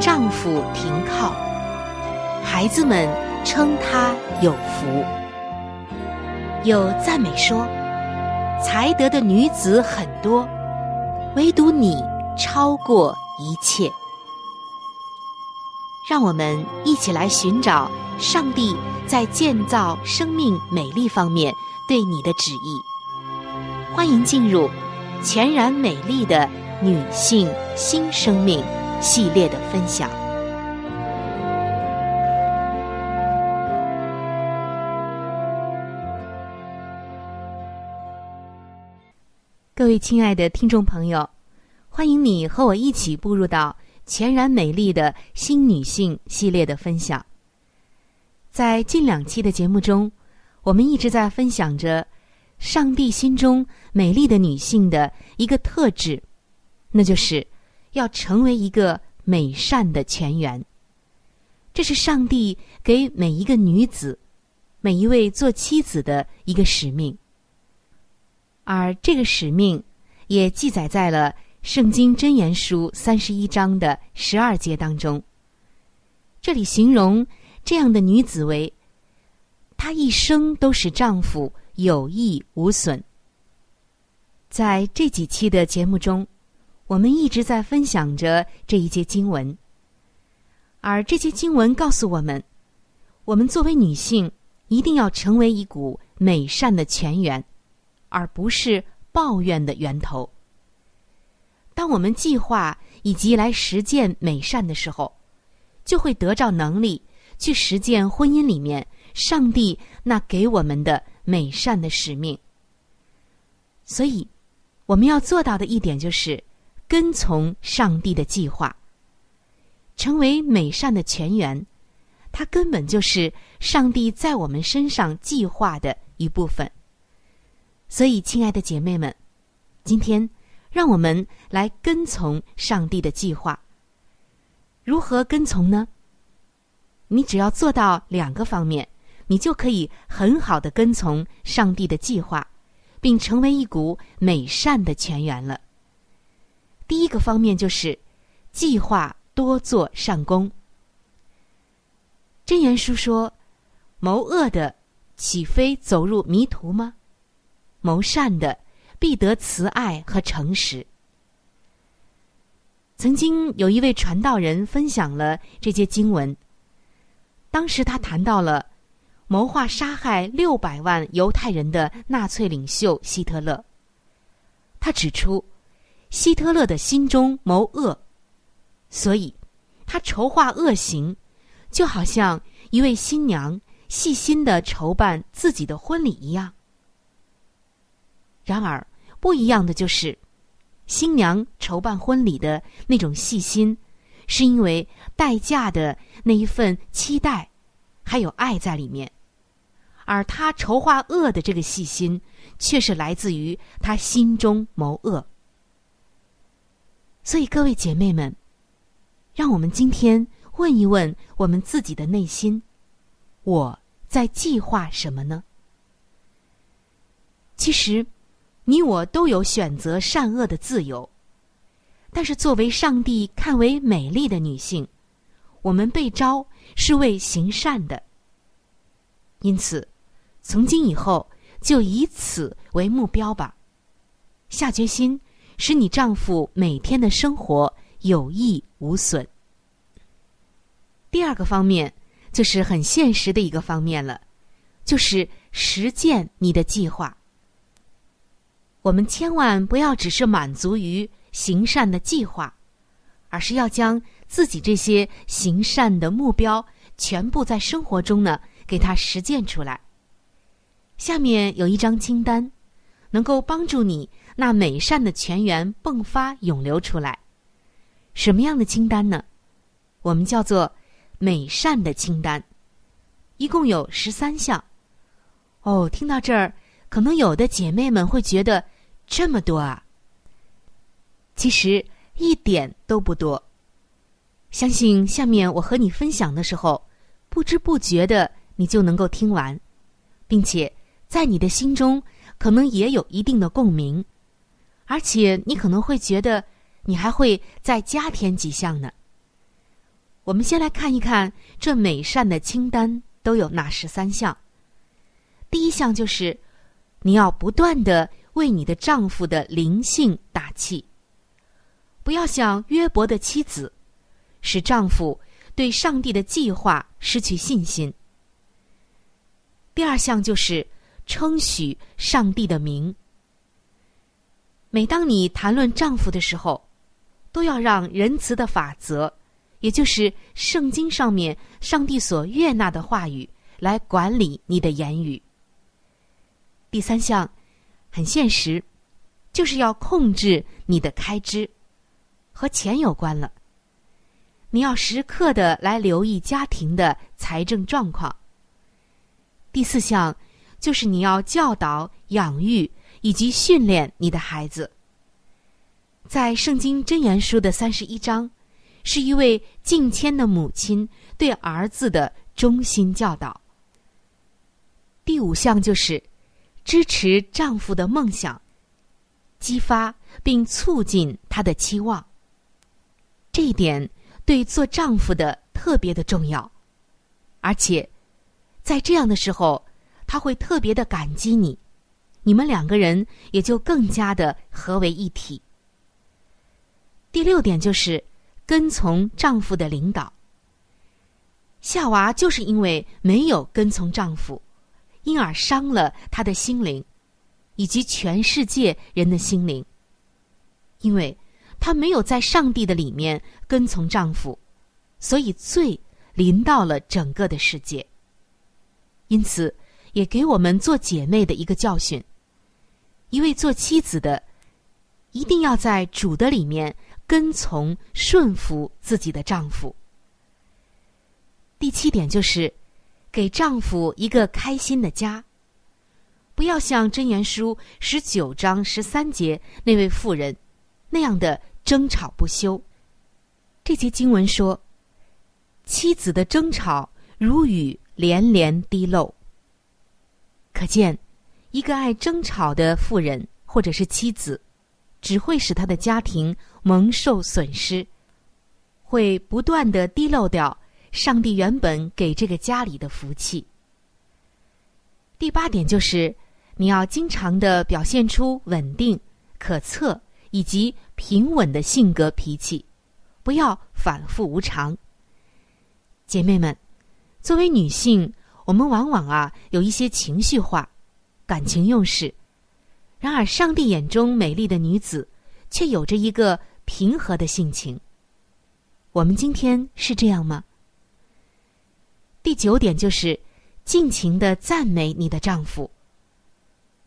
丈夫停靠，孩子们称她有福。有赞美说，才德的女子很多，唯独你超过一切。让我们一起来寻找上帝在建造生命美丽方面对你的旨意。欢迎进入全然美丽的女性新生命。系列的分享。各位亲爱的听众朋友，欢迎你和我一起步入到全然美丽的新女性系列的分享。在近两期的节目中，我们一直在分享着上帝心中美丽的女性的一个特质，那就是。要成为一个美善的全员，这是上帝给每一个女子、每一位做妻子的一个使命。而这个使命也记载在了《圣经真言书》三十一章的十二节当中。这里形容这样的女子为：她一生都使丈夫有益无损。在这几期的节目中。我们一直在分享着这一节经文，而这些经文告诉我们，我们作为女性一定要成为一股美善的泉源，而不是抱怨的源头。当我们计划以及来实践美善的时候，就会得着能力去实践婚姻里面上帝那给我们的美善的使命。所以，我们要做到的一点就是。跟从上帝的计划，成为美善的泉源，它根本就是上帝在我们身上计划的一部分。所以，亲爱的姐妹们，今天让我们来跟从上帝的计划。如何跟从呢？你只要做到两个方面，你就可以很好的跟从上帝的计划，并成为一股美善的泉源了。第一个方面就是计划多做善功。真言书说：“谋恶的岂非走入迷途吗？谋善的必得慈爱和诚实。”曾经有一位传道人分享了这些经文，当时他谈到了谋划杀害六百万犹太人的纳粹领袖希特勒。他指出，希特勒的心中谋恶，所以他筹划恶行，就好像一位新娘细心的筹办自己的婚礼一样。然而，不一样的就是，新娘筹办婚礼的那种细心，是因为待嫁的那一份期待，还有爱在里面；而他筹划恶的这个细心，却是来自于他心中谋恶。所以，各位姐妹们，让我们今天问一问我们自己的内心：我在计划什么呢？其实。你我都有选择善恶的自由，但是作为上帝看为美丽的女性，我们被招是为行善的。因此，从今以后就以此为目标吧，下决心使你丈夫每天的生活有益无损。第二个方面就是很现实的一个方面了，就是实践你的计划。我们千万不要只是满足于行善的计划，而是要将自己这些行善的目标全部在生活中呢给它实践出来。下面有一张清单，能够帮助你那美善的泉源迸发涌流出来。什么样的清单呢？我们叫做美善的清单，一共有十三项。哦，听到这儿，可能有的姐妹们会觉得。这么多啊！其实一点都不多。相信下面我和你分享的时候，不知不觉的你就能够听完，并且在你的心中可能也有一定的共鸣，而且你可能会觉得你还会再加添几项呢。我们先来看一看这美善的清单都有哪十三项。第一项就是你要不断的。为你的丈夫的灵性打气，不要像约伯的妻子，使丈夫对上帝的计划失去信心。第二项就是称许上帝的名。每当你谈论丈夫的时候，都要让仁慈的法则，也就是圣经上面上帝所悦纳的话语，来管理你的言语。第三项。很现实，就是要控制你的开支，和钱有关了。你要时刻的来留意家庭的财政状况。第四项就是你要教导、养育以及训练你的孩子。在圣经箴言书的三十一章，是一位敬谦的母亲对儿子的忠心教导。第五项就是。支持丈夫的梦想，激发并促进他的期望。这一点对做丈夫的特别的重要，而且在这样的时候，他会特别的感激你，你们两个人也就更加的合为一体。第六点就是跟从丈夫的领导。夏娃就是因为没有跟从丈夫。因而伤了他的心灵，以及全世界人的心灵。因为她没有在上帝的里面跟从丈夫，所以罪临到了整个的世界。因此，也给我们做姐妹的一个教训：一位做妻子的，一定要在主的里面跟从顺服自己的丈夫。第七点就是。给丈夫一个开心的家，不要像箴言书十九章十三节那位妇人那样的争吵不休。这节经文说：“妻子的争吵如雨连连滴漏。”可见，一个爱争吵的妇人或者是妻子，只会使他的家庭蒙受损失，会不断的滴漏掉。上帝原本给这个家里的福气。第八点就是，你要经常的表现出稳定、可测以及平稳的性格脾气，不要反复无常。姐妹们，作为女性，我们往往啊有一些情绪化、感情用事。然而，上帝眼中美丽的女子，却有着一个平和的性情。我们今天是这样吗？第九点就是尽情的赞美你的丈夫。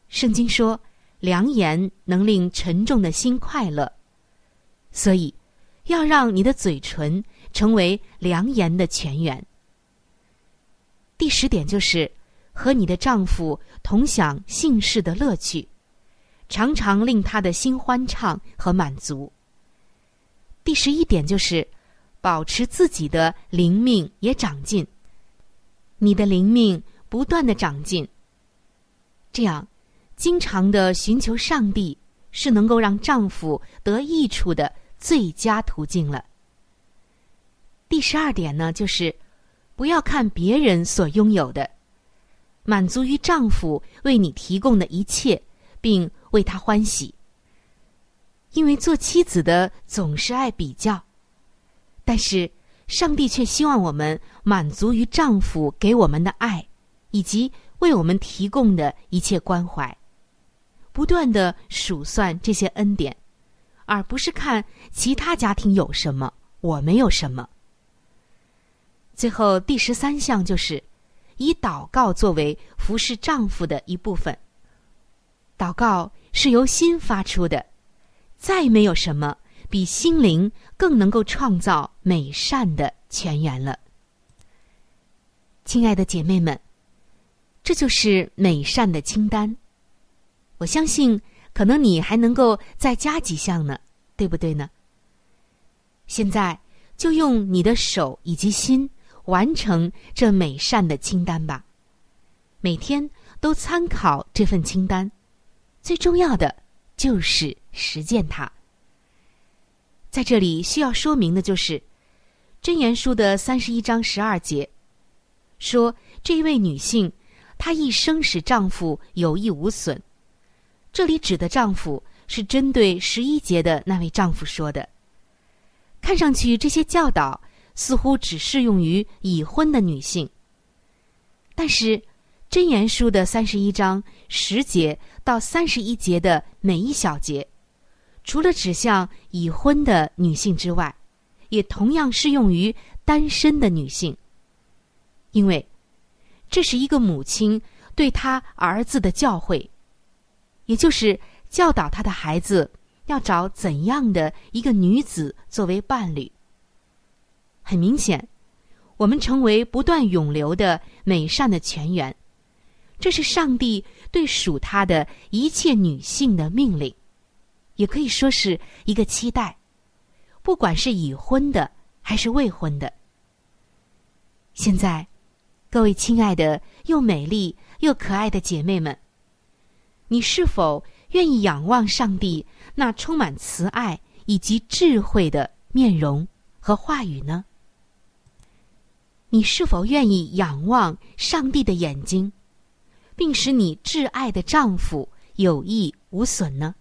圣经说，良言能令沉重的心快乐，所以要让你的嘴唇成为良言的泉源。第十点就是和你的丈夫同享姓氏的乐趣。常常令他的心欢畅和满足。第十一点就是，保持自己的灵命也长进。你的灵命不断的长进，这样，经常的寻求上帝是能够让丈夫得益处的最佳途径了。第十二点呢，就是不要看别人所拥有的，满足于丈夫为你提供的一切，并。为他欢喜，因为做妻子的总是爱比较，但是上帝却希望我们满足于丈夫给我们的爱，以及为我们提供的一切关怀，不断的数算这些恩典，而不是看其他家庭有什么，我没有什么。最后第十三项就是以祷告作为服侍丈夫的一部分，祷告。是由心发出的，再没有什么比心灵更能够创造美善的泉源了。亲爱的姐妹们，这就是美善的清单。我相信，可能你还能够再加几项呢，对不对呢？现在就用你的手以及心完成这美善的清单吧，每天都参考这份清单。最重要的就是实践它。在这里需要说明的就是，《真言书》的三十一章十二节说，这一位女性，她一生使丈夫有益无损。这里指的丈夫是针对十一节的那位丈夫说的。看上去这些教导似乎只适用于已婚的女性，但是。真言书的三十一章十节到三十一节的每一小节，除了指向已婚的女性之外，也同样适用于单身的女性。因为这是一个母亲对她儿子的教诲，也就是教导他的孩子要找怎样的一个女子作为伴侣。很明显，我们成为不断涌流的美善的泉源。这是上帝对属他的一切女性的命令，也可以说是一个期待，不管是已婚的还是未婚的。现在，各位亲爱的又美丽又可爱的姐妹们，你是否愿意仰望上帝那充满慈爱以及智慧的面容和话语呢？你是否愿意仰望上帝的眼睛？并使你挚爱的丈夫有益无损呢？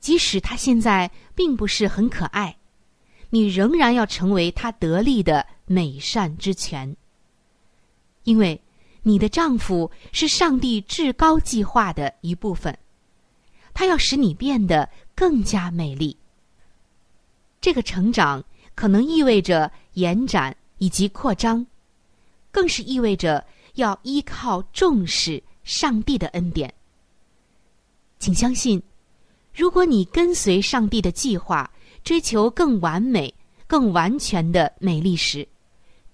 即使他现在并不是很可爱，你仍然要成为他得力的美善之泉。因为你的丈夫是上帝至高计划的一部分，他要使你变得更加美丽。这个成长可能意味着延展以及扩张，更是意味着。要依靠重视上帝的恩典，请相信，如果你跟随上帝的计划，追求更完美、更完全的美丽时，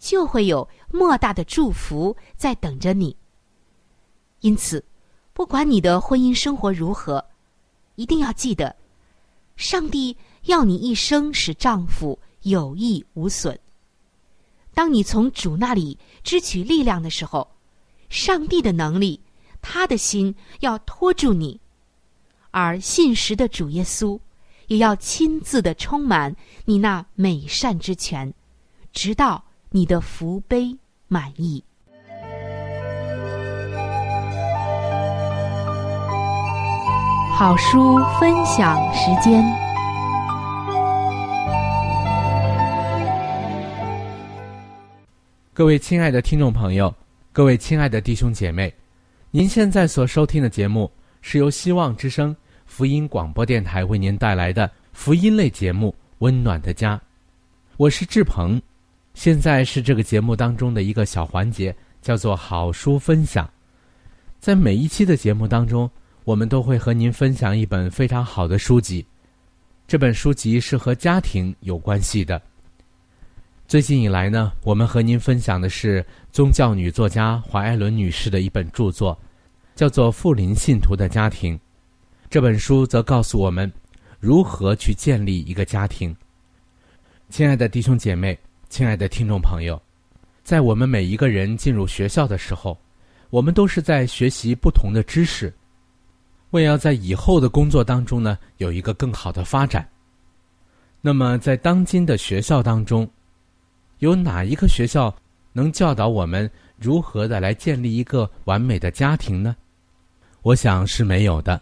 就会有莫大的祝福在等着你。因此，不管你的婚姻生活如何，一定要记得，上帝要你一生使丈夫有益无损。当你从主那里支取力量的时候，上帝的能力，他的心要托住你，而信实的主耶稣也要亲自的充满你那美善之泉，直到你的福杯满意。好书分享时间。各位亲爱的听众朋友，各位亲爱的弟兄姐妹，您现在所收听的节目是由希望之声福音广播电台为您带来的福音类节目《温暖的家》，我是志鹏。现在是这个节目当中的一个小环节，叫做好书分享。在每一期的节目当中，我们都会和您分享一本非常好的书籍。这本书籍是和家庭有关系的。最近以来呢，我们和您分享的是宗教女作家华艾伦女士的一本著作，叫做《富林信徒的家庭》。这本书则告诉我们如何去建立一个家庭。亲爱的弟兄姐妹，亲爱的听众朋友，在我们每一个人进入学校的时候，我们都是在学习不同的知识，为要在以后的工作当中呢有一个更好的发展。那么，在当今的学校当中，有哪一个学校能教导我们如何的来建立一个完美的家庭呢？我想是没有的。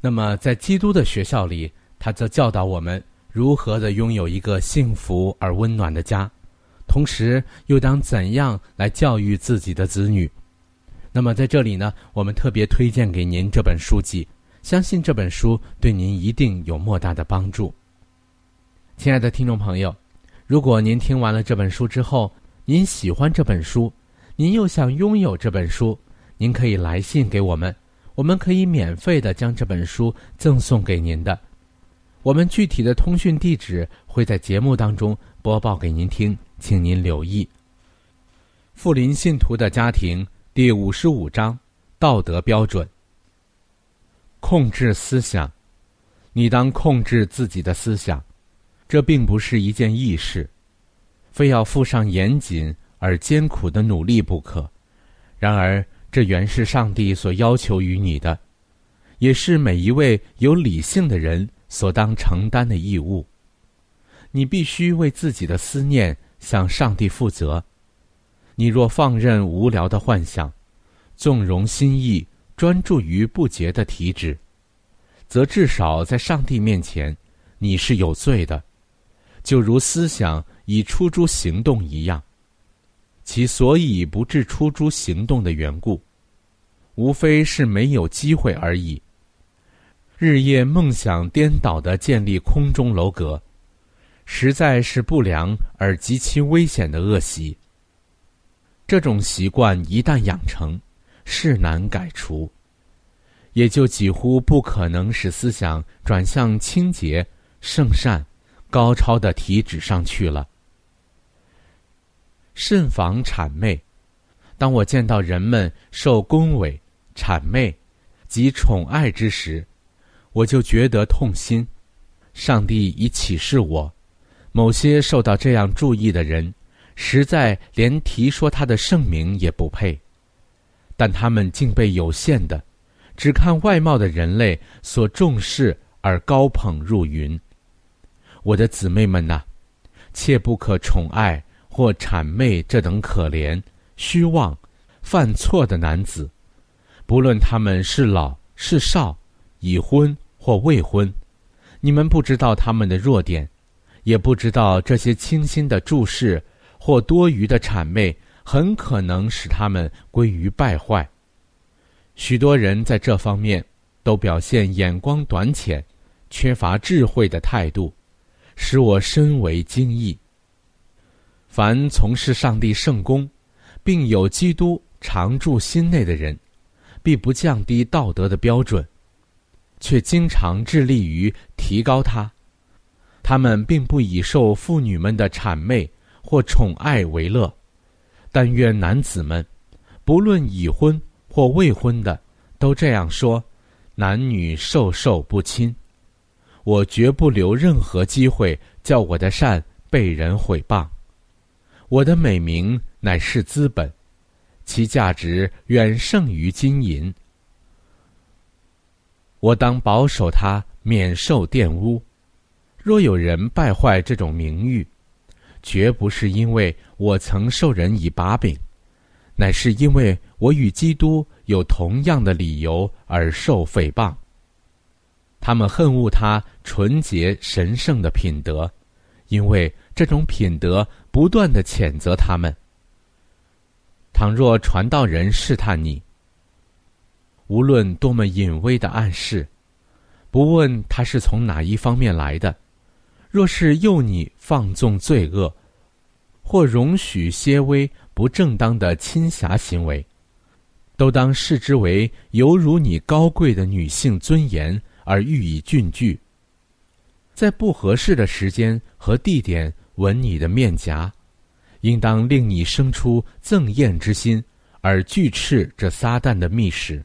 那么，在基督的学校里，他则教导我们如何的拥有一个幸福而温暖的家，同时又当怎样来教育自己的子女。那么，在这里呢，我们特别推荐给您这本书籍，相信这本书对您一定有莫大的帮助。亲爱的听众朋友。如果您听完了这本书之后，您喜欢这本书，您又想拥有这本书，您可以来信给我们，我们可以免费的将这本书赠送给您的。我们具体的通讯地址会在节目当中播报给您听，请您留意。富林信徒的家庭第五十五章：道德标准。控制思想，你当控制自己的思想。这并不是一件易事，非要付上严谨而艰苦的努力不可。然而，这原是上帝所要求于你的，也是每一位有理性的人所当承担的义务。你必须为自己的思念向上帝负责。你若放任无聊的幻想，纵容心意，专注于不洁的体质，则至少在上帝面前，你是有罪的。就如思想已出诸行动一样，其所以不致出诸行动的缘故，无非是没有机会而已。日夜梦想颠倒的建立空中楼阁，实在是不良而极其危险的恶习。这种习惯一旦养成，是难改除，也就几乎不可能使思想转向清洁、圣善。高超的体脂上去了。慎防谄媚。当我见到人们受恭维、谄媚及宠爱之时，我就觉得痛心。上帝已启示我，某些受到这样注意的人，实在连提说他的圣名也不配。但他们竟被有限的、只看外貌的人类所重视而高捧入云。我的姊妹们呐，切不可宠爱或谄媚这等可怜、虚妄、犯错的男子，不论他们是老是少，已婚或未婚。你们不知道他们的弱点，也不知道这些清新的注视或多余的谄媚，很可能使他们归于败坏。许多人在这方面都表现眼光短浅、缺乏智慧的态度。使我深为惊异。凡从事上帝圣功，并有基督常驻心内的人，必不降低道德的标准，却经常致力于提高它。他们并不以受妇女们的谄媚或宠爱为乐，但愿男子们，不论已婚或未婚的，都这样说：男女授受不亲。我绝不留任何机会叫我的善被人毁谤。我的美名乃是资本，其价值远胜于金银。我当保守它免受玷污。若有人败坏这种名誉，绝不是因为我曾受人以把柄，乃是因为我与基督有同样的理由而受诽谤。他们恨恶他纯洁神圣的品德，因为这种品德不断的谴责他们。倘若传道人试探你，无论多么隐微的暗示，不问他是从哪一方面来的，若是诱你放纵罪恶，或容许些微不正当的侵狭行为，都当视之为犹如你高贵的女性尊严而予以峻拒。在不合适的时间和地点吻你的面颊。应当令你生出憎厌之心，而拒斥这撒旦的密使。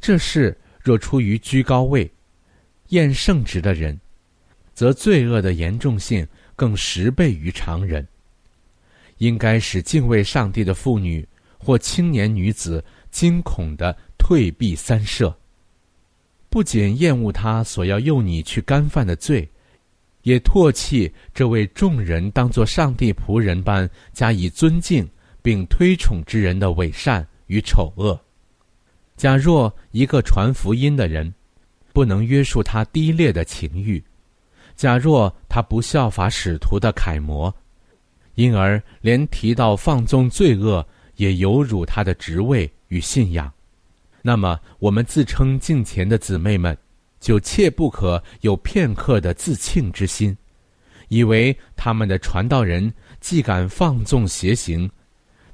这事若出于居高位、厌圣职的人，则罪恶的严重性更十倍于常人。应该使敬畏上帝的妇女或青年女子惊恐的退避三舍。不仅厌恶他所要诱你去干犯的罪。也唾弃这位众人当作上帝仆人般加以尊敬并推崇之人的伪善与丑恶。假若一个传福音的人不能约束他低劣的情欲，假若他不效法使徒的楷模，因而连提到放纵罪恶也有辱他的职位与信仰，那么我们自称敬虔的姊妹们。就切不可有片刻的自庆之心，以为他们的传道人既敢放纵邪行，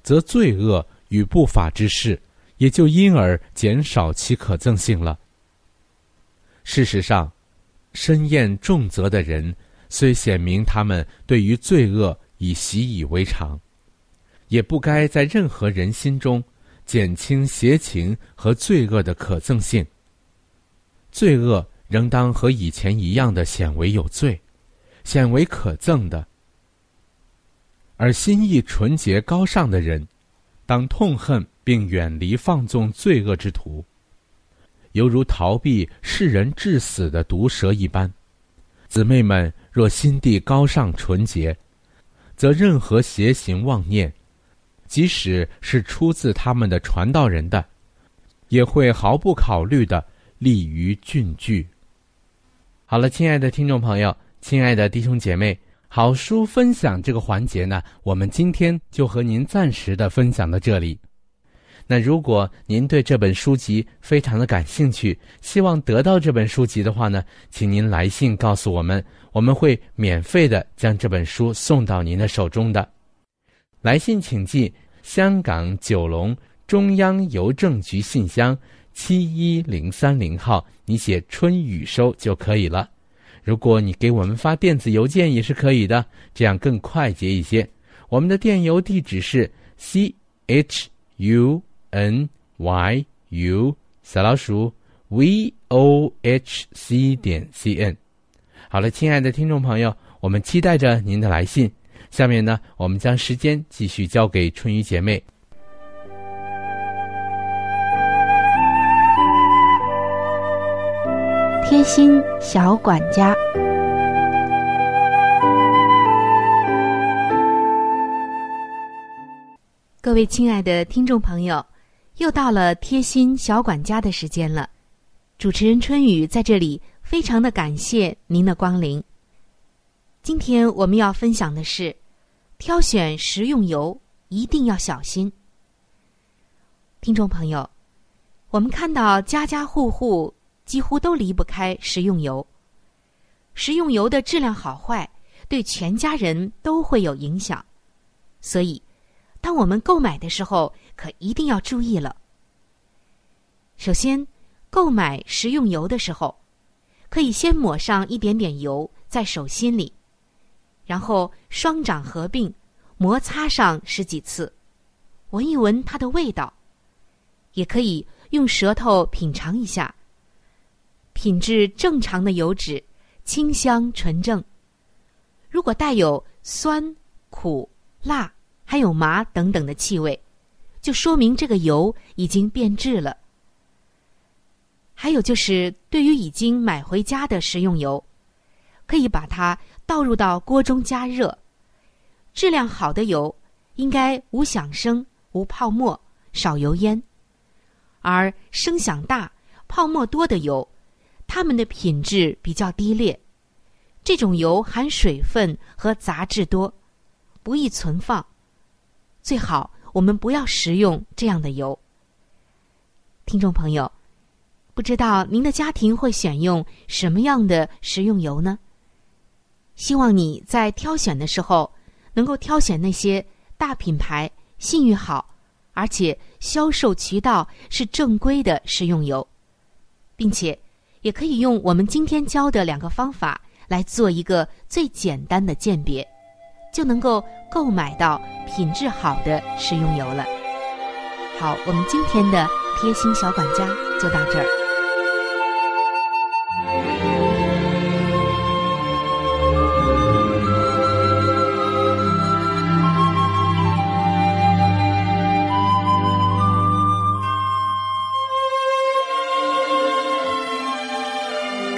则罪恶与不法之事也就因而减少其可憎性了。事实上，深厌重责的人，虽显明他们对于罪恶已习以为常，也不该在任何人心中减轻邪情和罪恶的可憎性。罪恶仍当和以前一样的显为有罪，显为可憎的；而心意纯洁高尚的人，当痛恨并远离放纵罪恶之徒，犹如逃避世人致死的毒蛇一般。姊妹们若心地高尚纯洁，则任何邪行妄念，即使是出自他们的传道人的，也会毫不考虑的。利于俊句。好了，亲爱的听众朋友，亲爱的弟兄姐妹，好书分享这个环节呢，我们今天就和您暂时的分享到这里。那如果您对这本书籍非常的感兴趣，希望得到这本书籍的话呢，请您来信告诉我们，我们会免费的将这本书送到您的手中的。来信请寄香港九龙中央邮政局信箱。七一零三零号，你写春雨收就可以了。如果你给我们发电子邮件也是可以的，这样更快捷一些。我们的电邮地址是 c h u n y u 小老鼠 v o h c 点 c n。好了，亲爱的听众朋友，我们期待着您的来信。下面呢，我们将时间继续交给春雨姐妹。贴心小管家，各位亲爱的听众朋友，又到了贴心小管家的时间了。主持人春雨在这里非常的感谢您的光临。今天我们要分享的是，挑选食用油一定要小心。听众朋友，我们看到家家户户。几乎都离不开食用油。食用油的质量好坏，对全家人都会有影响，所以，当我们购买的时候，可一定要注意了。首先，购买食用油的时候，可以先抹上一点点油在手心里，然后双掌合并，摩擦上十几次，闻一闻它的味道，也可以用舌头品尝一下。品质正常的油脂，清香纯正。如果带有酸、苦、辣，还有麻等等的气味，就说明这个油已经变质了。还有就是，对于已经买回家的食用油，可以把它倒入到锅中加热。质量好的油应该无响声、无泡沫、少油烟，而声响大、泡沫多的油。它们的品质比较低劣，这种油含水分和杂质多，不易存放，最好我们不要食用这样的油。听众朋友，不知道您的家庭会选用什么样的食用油呢？希望你在挑选的时候，能够挑选那些大品牌、信誉好，而且销售渠道是正规的食用油，并且也可以用我们今天教的两个方法来做一个最简单的鉴别，就能够购买到品质好的食用油了。好，我们今天的贴心小管家就到这儿。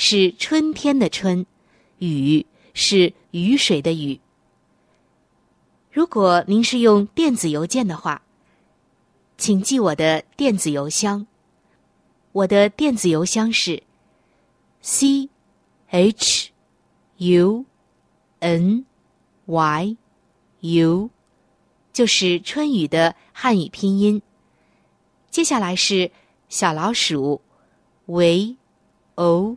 是春天的春，雨是雨水的雨。如果您是用电子邮件的话，请记我的电子邮箱。我的电子邮箱是 c h u n y u，就是春雨的汉语拼音。接下来是小老鼠 v o。